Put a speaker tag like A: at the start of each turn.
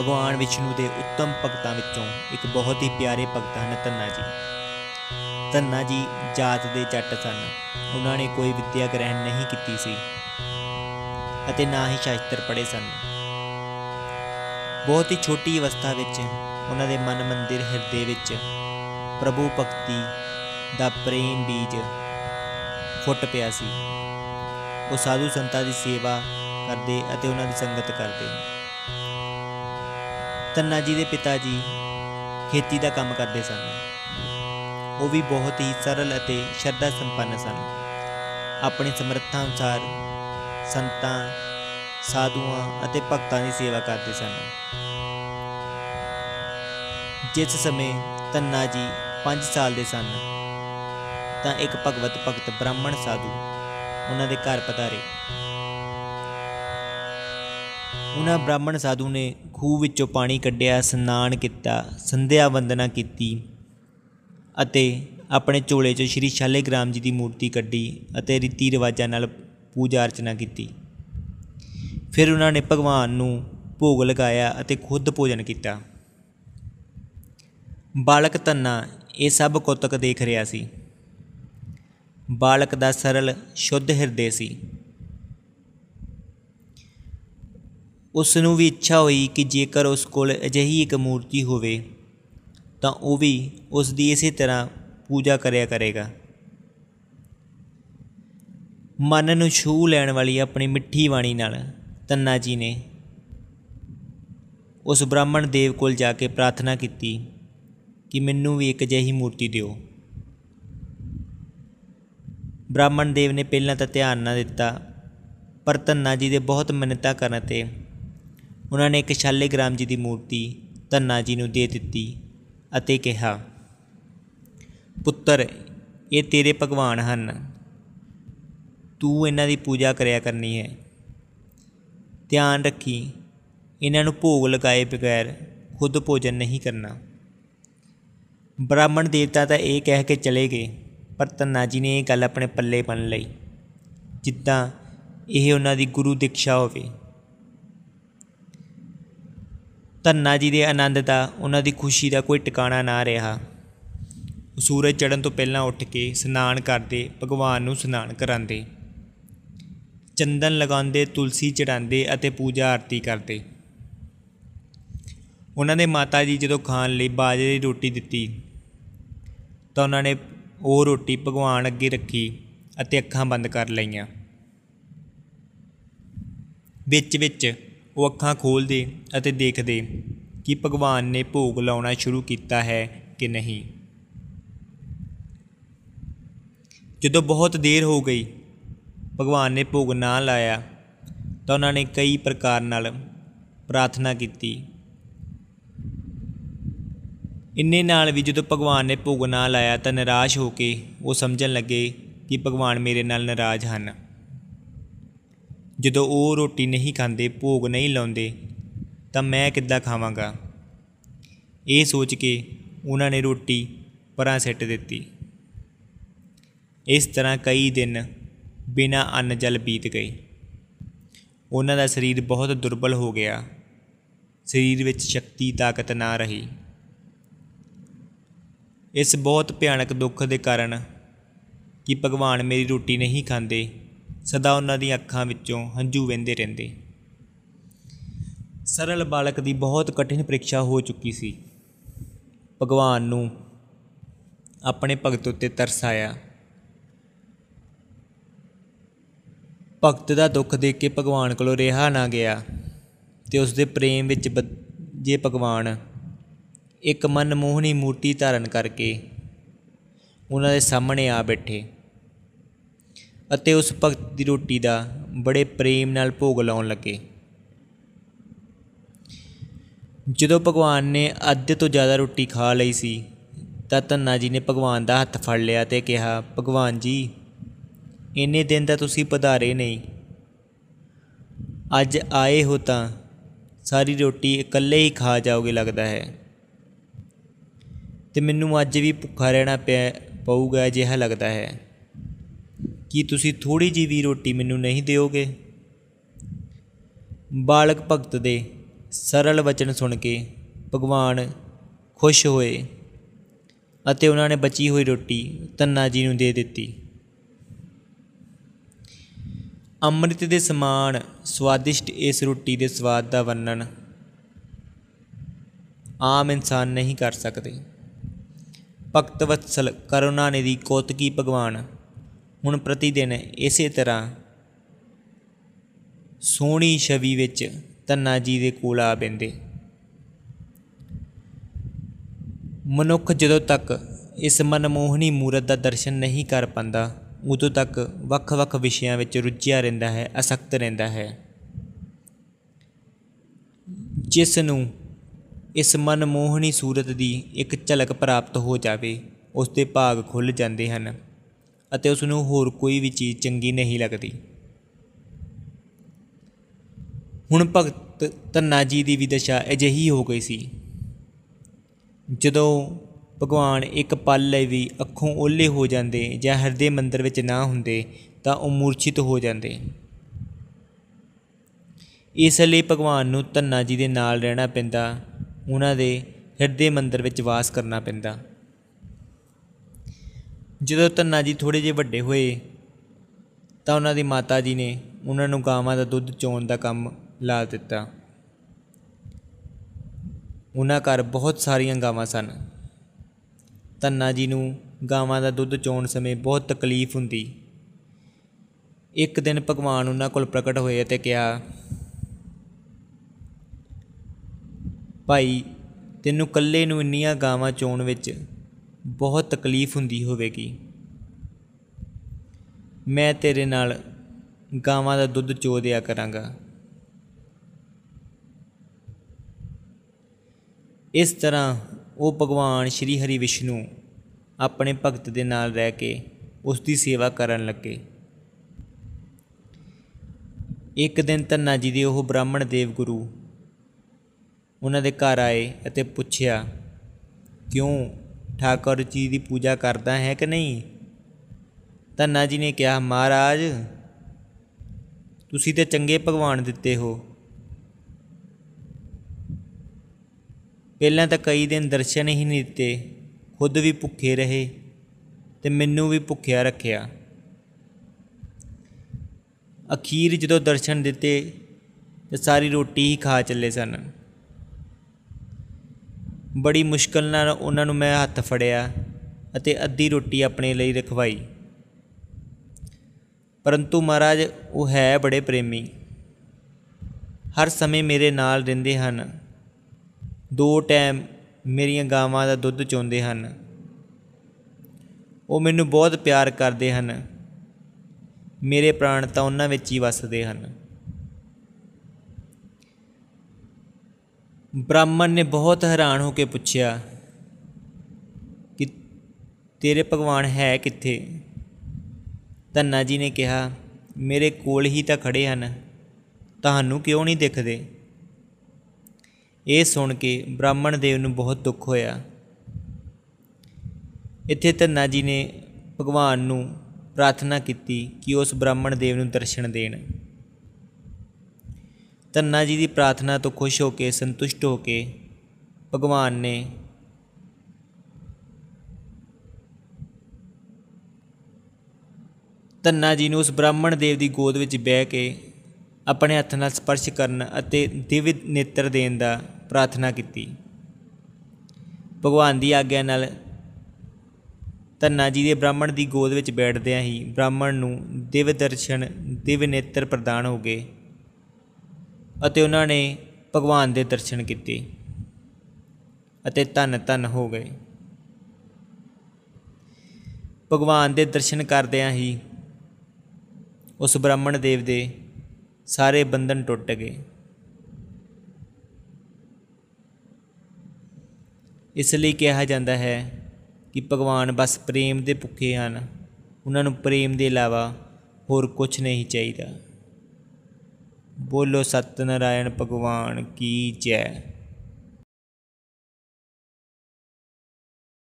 A: ਭਗਵਾਨ ਵਿਸ਼ਨੂੰ ਦੇ ਉੱਤਮ ਭਗਤਾਂ ਵਿੱਚੋਂ ਇੱਕ ਬਹੁਤ ਹੀ ਪਿਆਰੇ ਭਗਤ ਹਨ ਧੰਨਾ ਜੀ। ਧੰਨਾ ਜੀ ਜਾਤ ਦੇ ਜੱਟ ਸਨ। ਉਹਨਾਂ ਨੇ ਕੋਈ ਵਿੱਦਿਆ ਗ੍ਰਹਿਣ ਨਹੀਂ ਕੀਤੀ ਸੀ ਅਤੇ ਨਾ ਹੀ ਸ਼ਾਸਤਰ ਪੜ੍ਹੇ ਸਨ। ਬਹੁਤ ਹੀ ਛੋਟੀ ਅਵਸਥਾ ਵਿੱਚ ਉਹਨਾਂ ਦੇ ਮਨ ਮੰਦਿਰ ਹਿਰਦੇ ਵਿੱਚ ਪ੍ਰਭੂ ਭਗਤੀ ਦਾ ਪ੍ਰੇਮ ਬੀਜ ਫੁੱਟ ਪਿਆ ਸੀ। ਉਹ ਸਾਧੂ ਸੰਤਾਂ ਦੀ ਸੇਵਾ ਕਰਦੇ ਅਤੇ ਉਹਨਾਂ ਦੀ ਸੰਗਤ ਕਰਦੇ। ਤੰਨਾ ਜੀ ਦੇ ਪਿਤਾ ਜੀ ਖੇਤੀ ਦਾ ਕੰਮ ਕਰਦੇ ਸਨ। ਉਹ ਵੀ ਬਹੁਤ ਹੀ ਸਰਲ ਅਤੇ ਸ਼ਰਧਾ ਸੰਪੰਨ ਸਨ। ਆਪਣੀ ਸਮਰੱਥਾ ਅਨੁਸਾਰ ਸੰਤਾਂ, ਸਾਧੂਆਂ ਅਤੇ ਭਗਤਾਂ ਦੀ ਸੇਵਾ ਕਰਦੇ ਸਨ। ਜਿਸ ਸਮੇਂ ਤੰਨਾ ਜੀ 5 ਸਾਲ ਦੇ ਸਨ, ਤਾਂ ਇੱਕ ਭਗਵਤ ਭਗਤ ਬ੍ਰਾਹਮਣ ਸਾਧੂ ਉਹਨਾਂ ਦੇ ਘਰ ਪਧਾਰੇ ਉਹਨਾਂ ਬ੍ਰਾਹਮਣ ਸਾਧੂ ਨੇ ਖੂਹ ਵਿੱਚੋਂ ਪਾਣੀ ਕੱਢਿਆ ਇਸ਼ਨਾਨ ਕੀਤਾ, ਸੰਧਿਆ ਵੰਦਨਾ ਕੀਤੀ ਅਤੇ ਆਪਣੇ ਝੋਲੇ 'ਚੋਂ ਸ਼੍ਰੀ ਸ਼ਾਲੇਗ੍ਰਾਮ ਜੀ ਦੀ ਮੂਰਤੀ ਕੱਢੀ ਅਤੇ ਰੀਤੀ ਰਿਵਾਜਾਂ ਨਾਲ ਪੂਜਾ ਅਰਚਨਾ ਕੀਤੀ। ਫਿਰ ਉਹਨਾਂ ਨੇ ਭਗਵਾਨ ਨੂੰ ਭੋਗ ਲਗਾਇਆ ਅਤੇ ਖੁਦ ਭੋਜਨ ਕੀਤਾ। ਬਾਲਕ ਤੰਨਾ ਇਹ ਸਭ ਕੁਤਕ ਦੇਖ ਰਿਹਾ ਸੀ। ਬਾਲਕ ਦਾ ਸਰਲ, ਸ਼ੁੱਧ ਹਿਰਦੇ ਸੀ। ਉਸ ਨੂੰ ਵੀ ਇੱਛਾ ਹੋਈ ਕਿ ਜੇਕਰ ਉਸ ਕੋਲ ਅਜਿਹੀ ਇੱਕ ਮੂਰਤੀ ਹੋਵੇ, ਤਾਂ ਉਹ ਵੀ ਉਸ ਦੀ ਇਸੇ ਤਰ੍ਹਾਂ ਪੂਜਾ ਕਰਿਆ ਕਰੇਗਾ। ਮਨ ਨੂੰ ਛੂ ਲੈਣ ਵਾਲੀ ਆਪਣੀ ਮਿੱਠੀ ਬਾਣੀ ਨਾਲ ਤੰਨਾ ਜੀ ਨੇ ਉਸ ਬ੍ਰਾਹਮਣ ਦੇਵ ਕੋਲ ਜਾ ਕੇ ਪ੍ਰਾਰਥਨਾ ਕੀਤੀ ਕਿ ਮੈਨੂੰ ਵੀ ਇੱਕ ਅਜਿਹੀ ਮੂਰਤੀ ਦਿਓ। ਬ੍ਰਾਹਮਣ ਦੇਵ ਨੇ ਪਹਿਲਾਂ ਤਾਂ ਧਿਆਨ ਨਾ ਦਿੱਤਾ, ਪਰ ਧੰਨਾ ਜੀ ਦੇ ਬਹੁਤ ਮਿੰਨਤਾਂ ਕਰਨ ਤੇ ਉਹਨਾਂ ਨੇ ਇੱਕ ਸ਼ਾਲੇਗ੍ਰਾਮ ਜੀ ਦੀ ਮੂਰਤੀ ਧੰਨਾ ਜੀ ਨੂੰ ਦੇ ਦਿੱਤੀ ਅਤੇ ਕਿਹਾ, ਪੁੱਤਰ, ਇਹ ਤੇਰੇ ਭਗਵਾਨ ਹਨ। ਤੂੰ ਇਹਨਾਂ ਦੀ ਪੂਜਾ ਕਰਿਆ ਕਰਨੀ ਹੈ। ਧਿਆਨ ਰੱਖੀ, ਇਹਨਾਂ ਨੂੰ ਭੋਗ ਲਗਾਏ ਬਗੈਰ ਖੁਦ ਭੋਜਨ ਨਹੀਂ ਕਰਨਾ। ਬ੍ਰਾਹਮਣ ਦੇਵਤਾ ਤਾਂ ਇਹ ਕਹਿ ਕੇ ਚਲੇ ਗਏ, ਪਰ ਤੰਨਾ ਜੀ ਨੇ ਇਹ ਗੱਲ ਆਪਣੇ ਪੱਲੇ ਬੰਨ ਲਈ। ਜਿੱਦਾਂ ਇਹ ਉਹਨਾਂ ਦੀ ਗੁਰੂ ਦੀਕਸ਼ਾ ਹੋਵੇ। ਤੰਨਾ ਜੀ ਦੇ ਆਨੰਦ ਦਾ, ਉਹਨਾਂ ਦੀ ਖੁਸ਼ੀ ਦਾ ਕੋਈ ਟਿਕਾਣਾ ਨਾ ਰਿਹਾ। ਸੂਰਜ ਚੜ੍ਹਨ ਤੋਂ ਪਹਿਲਾਂ ਉੱਠ ਕੇ ਇਸ਼ਨਾਨ ਕਰਦੇ, ਭਗਵਾਨ ਨੂੰ ਇਸ਼ਨਾਨ ਕਰਾਉਂਦੇ। ਚੰਦਨ ਲਗਾਉਂਦੇ, ਤੁਲਸੀ ਚੜਾਉਂਦੇ ਅਤੇ ਪੂਜਾ ਆਰਤੀ ਕਰਦੇ। ਉਹਨਾਂ ਦੇ ਮਾਤਾ ਜੀ ਜਦੋਂ ਖਾਣ ਲਈ ਬਾਜਰੇ ਦੀ ਰੋਟੀ ਦਿੱਤੀ, ਤਾਂ ਉਹਨਾਂ ਨੇ ਉਹ ਰੋਟੀ ਭਗਵਾਨ ਅੱਗੇ ਰੱਖੀ ਅਤੇ ਅੱਖਾਂ ਬੰਦ ਕਰ ਲਈਆਂ। ਵਿੱਚ ਵਿੱਚ ਉਹ ਅੱਖਾਂ ਖੋਲ੍ਹਦੇ ਅਤੇ ਦੇਖਦੇ ਕਿ ਭਗਵਾਨ ਨੇ ਭੋਗ ਲਾਉਣਾ ਸ਼ੁਰੂ ਕੀਤਾ ਹੈ ਕਿ ਨਹੀਂ। ਜਦੋਂ ਬਹੁਤ ਦੇਰ ਹੋ ਗਈ, ਭਗਵਾਨ ਨੇ ਭੋਗ ਨਾ ਲਾਇਆ, ਤਾਂ ਉਹਨਾਂ ਨੇ ਕਈ ਪ੍ਰਕਾਰ ਨਾਲ ਪ੍ਰਾਰਥਨਾ ਕੀਤੀ। ਇੰਨੇ ਨਾਲ ਵੀ ਜਦੋਂ ਭਗਵਾਨ ਨੇ ਭੋਗ ਨਾ ਲਾਇਆ ਤਾਂ ਨਿਰਾਸ਼ ਹੋ ਕੇ ਉਹ ਸਮਝਣ ਲੱਗੇ ਕਿ ਭਗਵਾਨ ਮੇਰੇ ਨਾਲ ਨਾਰਾਜ਼ ਹਨ। ਜਦੋਂ ਉਹ ਰੋਟੀ ਨਹੀਂ ਖਾਂਦੇ, ਭੋਗ ਨਹੀਂ ਲਾਉਂਦੇ, ਤਾਂ ਮੈਂ ਕਿੱਦਾਂ ਖਾਵਾਂਗਾ? ਇਹ ਸੋਚ ਕੇ ਉਹਨਾਂ ਨੇ ਰੋਟੀ ਪਰਾਂ ਸਿੱਟ ਦਿੱਤੀ। ਇਸ ਤਰ੍ਹਾਂ ਕਈ ਦਿਨ ਬਿਨਾਂ ਅੰਨ ਜਲ ਬੀਤ ਗਏ। ਉਹਨਾਂ ਦਾ ਸਰੀਰ ਬਹੁਤ ਦੁਰਬਲ ਹੋ ਗਿਆ। ਸਰੀਰ ਵਿੱਚ ਸ਼ਕਤੀ, ਤਾਕਤ ਨਾ ਰਹੀ। ਇਸ ਬਹੁਤ ਭਿਆਨਕ ਦੁੱਖ ਦੇ ਕਾਰਨ ਕਿ ਭਗਵਾਨ ਮੇਰੀ ਰੋਟੀ ਨਹੀਂ ਖਾਂਦੇ ਸਦਾ ਉਹਨਾਂ ਦੀਆਂ ਅੱਖਾਂ ਵਿੱਚੋਂ ਹੰਝੂ ਵਹਿੰਦੇ ਰਹਿੰਦੇ। ਸਰਲ ਬਾਲਕ ਦੀ ਬਹੁਤ ਕਠਿਨ ਪ੍ਰੀਖਿਆ ਹੋ ਚੁੱਕੀ ਸੀ। ਭਗਵਾਨ ਨੂੰ ਆਪਣੇ ਭਗਤ ਉੱਤੇ ਤਰਸ ਆਇਆ। ਭਗਤ ਦਾ ਦੁੱਖ ਦੇਖ ਕੇ ਭਗਵਾਨ ਕੋਲੋਂ ਰਿਹਾ ਨਾ ਗਿਆ ਤੇ ਉਸ ਦੇ ਪ੍ਰੇਮ ਵਿੱਚ ਜੇ ਭਗਵਾਨ ਇੱਕ ਮਨਮੋਹਣੀ ਮੂਰਤੀ ਧਾਰਨ ਕਰਕੇ ਉਹਨਾਂ ਦੇ ਸਾਹਮਣੇ ਆ ਬੈਠੇ। ਅਤੇ ਉਸ ਭਗਤ ਦੀ ਰੋਟੀ ਦਾ ਬੜੇ ਪ੍ਰੇਮ ਨਾਲ ਭੋਗ ਲਾਉਣ ਲੱਗੇ। ਜਦੋਂ ਭਗਵਾਨ ਨੇ ਅੱਧ ਤੋਂ ਜ਼ਿਆਦਾ ਰੋਟੀ ਖਾ ਲਈ ਸੀ, ਤਾਂ ਧੰਨਾ ਜੀ ਨੇ ਭਗਵਾਨ ਦਾ ਹੱਥ ਫੜ ਲਿਆ ਤੇ ਕਿਹਾ, ਭਗਵਾਨ ਜੀ, ਇੰਨੇ ਦਿਨ ਤਾਂ ਤੁਸੀਂ ਪਧਾਰੇ ਨਹੀਂ। ਅੱਜ ਆਏ ਹੋ ਤਾਂ ਸਾਰੀ ਰੋਟੀ ਇਕੱਲੇ ਹੀ ਖਾ ਜਾਓਗੇ ਲੱਗਦਾ ਹੈ। ਤੇ ਮੈਨੂੰ ਅੱਜ ਵੀ ਭੁੱਖਾ ਰਹਿਣਾ ਪਿਆ, ਪਊਗਾ ਅਜਿਹਾ ਲੱਗਦਾ ਹੈ। ਕੀ ਤੁਸੀਂ ਥੋੜੀ ਜਿਹੀ ਵੀ ਰੋਟੀ ਮੈਨੂੰ ਨਹੀਂ ਦਿਓਗੇ? ਬਾਲਕ ਭਗਤ ਦੇ ਸਰਲ ਵਚਨ ਸੁਣ ਕੇ ਭਗਵਾਨ ਖੁਸ਼ ਹੋਏ ਅਤੇ ਉਹਨਾਂ ਨੇ ਬਚੀ ਹੋਈ ਰੋਟੀ ਧੰਨਾ ਜੀ ਨੂੰ ਦੇ ਦਿੱਤੀ। ਅੰਮ੍ਰਿਤ ਦੇ ਸਮਾਨ ਸਵਾਦਿਸ਼ਟ ਇਸ ਰੋਟੀ ਦੇ ਸਵਾਦ ਦਾ ਵਰਣਨ ਆਮ ਇਨਸਾਨ ਨਹੀਂ ਕਰ ਸਕਦੇ। ਭਗਤ ਵਤਸਲ ਕਰੁਣਾ ਨਿਧੀ ਕੋਤਕੀ ਭਗਵਾਨ ਹੁਣ ਪ੍ਰਤੀ ਦਿਨ ਇਸੇ ਤਰ੍ਹਾਂ ਸੋਹਣੀ ਛਵੀ ਵਿੱਚ ਧੰਨਾ ਜੀ ਦੇ ਕੋਲ ਆ ਬੈੰਦੇ। ਮਨੁੱਖ ਜਦੋਂ ਤੱਕ ਇਸ ਮਨਮੋਹਣੀ ਮੂਰਤ ਦਾ ਦਰਸ਼ਨ ਨਹੀਂ ਕਰ ਪਾਉਂਦਾ, ਉਦੋਂ ਤੱਕ ਵੱਖ-ਵੱਖ ਵਿਸ਼ਿਆਂ ਵਿੱਚ ਰੁੱਝਿਆ ਰਹਿੰਦਾ ਹੈ ਅਸਕਤ ਰਹਿੰਦਾ ਹੈ। ਜਿਸ ਨੂੰ ਇਸ ਮਨਮੋਹਣੀ ਸੂਰਤ ਦੀ ਇੱਕ ਝਲਕ ਪ੍ਰਾਪਤ ਹੋ ਜਾਵੇ, ਉਸ ਦੇ ਭਾਗ ਖੁੱਲ ਜਾਂਦੇ ਹਨ। ਅਤੇ ਉਸ ਨੂੰ ਹੋਰ ਕੋਈ ਵੀ ਚੀਜ਼ ਚੰਗੀ ਨਹੀਂ ਲੱਗਦੀ। ਹੁਣ ਭਗਤ ਧੰਨਾ ਜੀ ਦੀ ਵੀ ਦਸ਼ਾ ਅਜਿਹੀ ਹੋ ਗਈ ਸੀ। ਜਦੋਂ ਭਗਵਾਨ ਇੱਕ ਪਲ ਲਈ ਵੀ ਅੱਖੋਂ ਓਲੇ ਹੋ ਜਾਂਦੇ ਜਾਂ ਹਿਰਦੇ ਮੰਦਰ ਵਿੱਚ ਨਾ ਹੁੰਦੇ, ਤਾਂ ਉਹ ਮੂਰਛਿਤ ਹੋ ਜਾਂਦੇ। ਇਸ ਲਈ ਭਗਵਾਨ ਨੂੰ ਧੰਨਾ ਜੀ ਦੇ ਨਾਲ ਰਹਿਣਾ ਪੈਂਦਾ, ਉਹਨਾਂ ਦੇ ਹਿਰਦੇ ਮੰਦਰ ਵਿੱਚ ਵਾਸ ਕਰਨਾ ਪੈਂਦਾ। ਜਦੋਂ ਧੰਨਾ ਜੀ ਥੋੜੇ ਜਿਹੇ ਵੱਡੇ ਹੋਏ, ਤਾਂ ਉਹਨਾਂ ਦੀ ਮਾਤਾ ਜੀ ਨੇ ਉਹਨਾਂ ਨੂੰ ਗਾਵਾਂ ਦਾ ਦੁੱਧ, ਚੋਣ ਦਾ ਕੰਮ ਲਾ ਦਿੱਤਾ। ਉਹਨਾਂ ਘਰ ਬਹੁਤ ਸਾਰੀਆਂ ਗਾਵਾਂ ਸਨ। ਧੰਨਾ ਜੀ ਨੂੰ ਗਾਵਾਂ ਦਾ ਦੁੱਧ ਚੋਣ ਸਮੇਂ ਬਹੁਤ ਤਕਲੀਫ ਹੁੰਦੀ। ਇੱਕ ਦਿਨ ਭਗਵਾਨ ਉਹਨਾਂ ਕੋਲ ਪ੍ਰਗਟ ਹੋਏ ਅਤੇ ਕਿਹਾ, ਭਾਈ, ਤੈਨੂੰ ਇਕੱਲੇ ਨੂੰ ਇੰਨੀਆਂ ਗਾਵਾਂ ਚੋਣ ਵਿੱਚ ਬਹੁਤ ਤਕਲੀਫ ਹੁੰਦੀ ਹੋਵੇਗੀ। ਮੈਂ ਤੇਰੇ ਨਾਲ ਗਾਵਾਂ ਦਾ ਦੁੱਧ ਚੋ ਦਿਆ ਕਰਾਂਗਾ। ਇਸ ਤਰ੍ਹਾਂ ਉਹ ਭਗਵਾਨ ਸ਼੍ਰੀ ਹਰੀ ਵਿਸ਼ਨੂੰ ਆਪਣੇ ਭਗਤ ਦੇ ਨਾਲ ਰਹਿ ਕੇ ਉਸ ਦੀ ਸੇਵਾ ਕਰਨ ਲੱਗੇ। ਇੱਕ ਦਿਨ ਧੰਨਾ ਜੀ ਦੇ ਉਹ ਬ੍ਰਾਹਮਣ ਦੇਵ ਗੁਰੂ ਉਹਨਾਂ ਦੇ ਘਰ ਆਏ ਅਤੇ ਪੁੱਛਿਆ, ਕਿਉਂ ਠਾਕੁਰ ਜੀ ਦੀ ਪੂਜਾ ਕਰਦਾ ਹੈ ਕਿ ਨਹੀਂ? ਧੰਨਾ ਜੀ ਨੇ ਕਿਹਾ, ਮਹਾਰਾਜ, ਤੁਸੀਂ ਤੇ ਚੰਗੇ ਭਗਵਾਨ ਦਿੱਤੇ ਹੋ। ਪਹਿਲਾਂ ਤਾਂ ਕਈ ਦਿਨ ਦਰਸ਼ਨ ਹੀ ਨਹੀਂ ਦਿੱਤੇ, ਖੁਦ ਵੀ ਭੁੱਖੇ ਰਹੇ ਤੇ ਮੈਨੂੰ ਵੀ ਭੁੱਖਿਆ ਰੱਖਿਆ। ਅਖੀਰ ਜਦੋਂ ਦਰਸ਼ਨ ਦਿੱਤੇ ਤੇ ਸਾਰੀ ਰੋਟੀ ਹੀ ਖਾ ਚੱਲੇ ਸਨ। ਬੜੀ ਮੁਸ਼ਕਲ ਨਾਲ ਉਹਨਾਂ ਨੂੰ ਮੈਂ ਹੱਥ ਫੜਿਆ ਅਤੇ ਅੱਧੀ ਰੋਟੀ ਆਪਣੇ ਲਈ ਰਖਵਾਈ। ਪਰੰਤੂ ਮਹਾਰਾਜ, ਉਹ ਹੈ ਬੜੇ ਪ੍ਰੇਮੀ। ਹਰ ਸਮੇਂ ਮੇਰੇ ਨਾਲ ਰਹਿੰਦੇ ਹਨ। ਦੋ ਟਾਈਮ ਮੇਰੀਆਂ ਗਾਵਾਂ ਦਾ ਦੁੱਧ ਚੋਂਦੇ ਹਨ। ਉਹ ਮੈਨੂੰ ਬਹੁਤ ਪਿਆਰ ਕਰਦੇ ਹਨ। ਮੇਰੇ ਪ੍ਰਾਣ ਤਾਂ ਉਹਨਾਂ ਵਿੱਚ ਹੀ ਵਸਦੇ ਹਨ। ਬ੍ਰਾਹਮਣ ਨੇ ਬਹੁਤ ਹੈਰਾਨ ਹੋ ਕੇ ਪੁੱਛਿਆ ਕਿ ਤੇਰੇ ਭਗਵਾਨ ਹੈ ਕਿੱਥੇ? ਧੰਨਾ ਜੀ ਨੇ ਕਿਹਾ, ਮੇਰੇ ਕੋਲ ਹੀ ਤਾਂ ਖੜੇ ਹਨ। ਤੁਹਾਨੂੰ ਕਿਉਂ ਨਹੀਂ ਦਿਖਦੇ? ਇਹ ਸੁਣ ਕੇ ਬ੍ਰਾਹਮਣ ਦੇਵ ਨੂੰ ਬਹੁਤ ਦੁੱਖ ਹੋਇਆ। ਇੱਥੇ ਧੰਨਾ ਜੀ ਨੇ ਭਗਵਾਨ ਨੂੰ ਪ੍ਰਾਰਥਨਾ ਕੀਤੀ ਕਿ ਉਸ ਬ੍ਰਾਹਮਣ ਦੇਵ ਨੂੰ ਦਰਸ਼ਨ ਦੇਣ। ਧੰਨਾ ਜੀ ਦੀ ਪ੍ਰਾਰਥਨਾ ਤੋਂ ਖੁਸ਼ ਹੋ ਕੇ, ਸੰਤੁਸ਼ਟ ਹੋ ਕੇ ਭਗਵਾਨ ਨੇ ਧੰਨਾ ਜੀ ਨੂੰ ਉਸ ਬ੍ਰਾਹਮਣ ਦੇਵ ਦੀ ਗੋਦ ਵਿੱਚ ਬਹਿ ਕੇ ਆਪਣੇ ਹੱਥ ਨਾਲ ਸਪਰਸ਼ ਕਰਨ ਅਤੇ ਦਿਵ ਨੇਤਰ ਦੇਣ ਦਾ ਪ੍ਰਾਰਥਨਾ ਕੀਤੀ। ਭਗਵਾਨ ਦੀ ਆਗਿਆ ਨਾਲ ਧੰਨਾ ਜੀ ਦੇ ਬ੍ਰਾਹਮਣ ਦੀ ਗੋਦ ਵਿੱਚ ਬੈਠਦਿਆਂ ਹੀ ਬ੍ਰਾਹਮਣ ਨੂੰ ਦਿਵ ਦਰਸ਼ਨ, ਦਿਵ ਨੇਤਰ ਪ੍ਰਦਾਨ ਹੋ ਗਏ। ਅਤੇ ਉਹਨਾਂ ਨੇ ਭਗਵਾਨ ਦੇ ਦਰਸ਼ਨ ਕੀਤੇ ਅਤੇ ਧੰਨ ਧੰਨ ਹੋ ਗਏ। ਭਗਵਾਨ ਦੇ ਦਰਸ਼ਨ ਕਰਦਿਆਂ ਹੀ ਉਸ ਬ੍ਰਾਹਮਣ ਦੇਵ ਦੇ ਸਾਰੇ ਬੰਧਨ ਟੁੱਟ ਗਏ। ਇਸ ਲਈ ਕਿਹਾ ਜਾਂਦਾ ਹੈ ਕਿ ਭਗਵਾਨ ਬਸ ਪ੍ਰੇਮ ਦੇ ਭੁੱਖੇ ਹਨ। ਉਹਨਾਂ ਨੂੰ ਪ੍ਰੇਮ ਦੇ ਇਲਾਵਾ ਹੋਰ ਕੁਝ ਨਹੀਂ ਚਾਹੀਦਾ। ਬੋਲੋ ਸਤਨਾਰਾਇਣ ਭਗਵਾਨ ਕੀ ਜੈ।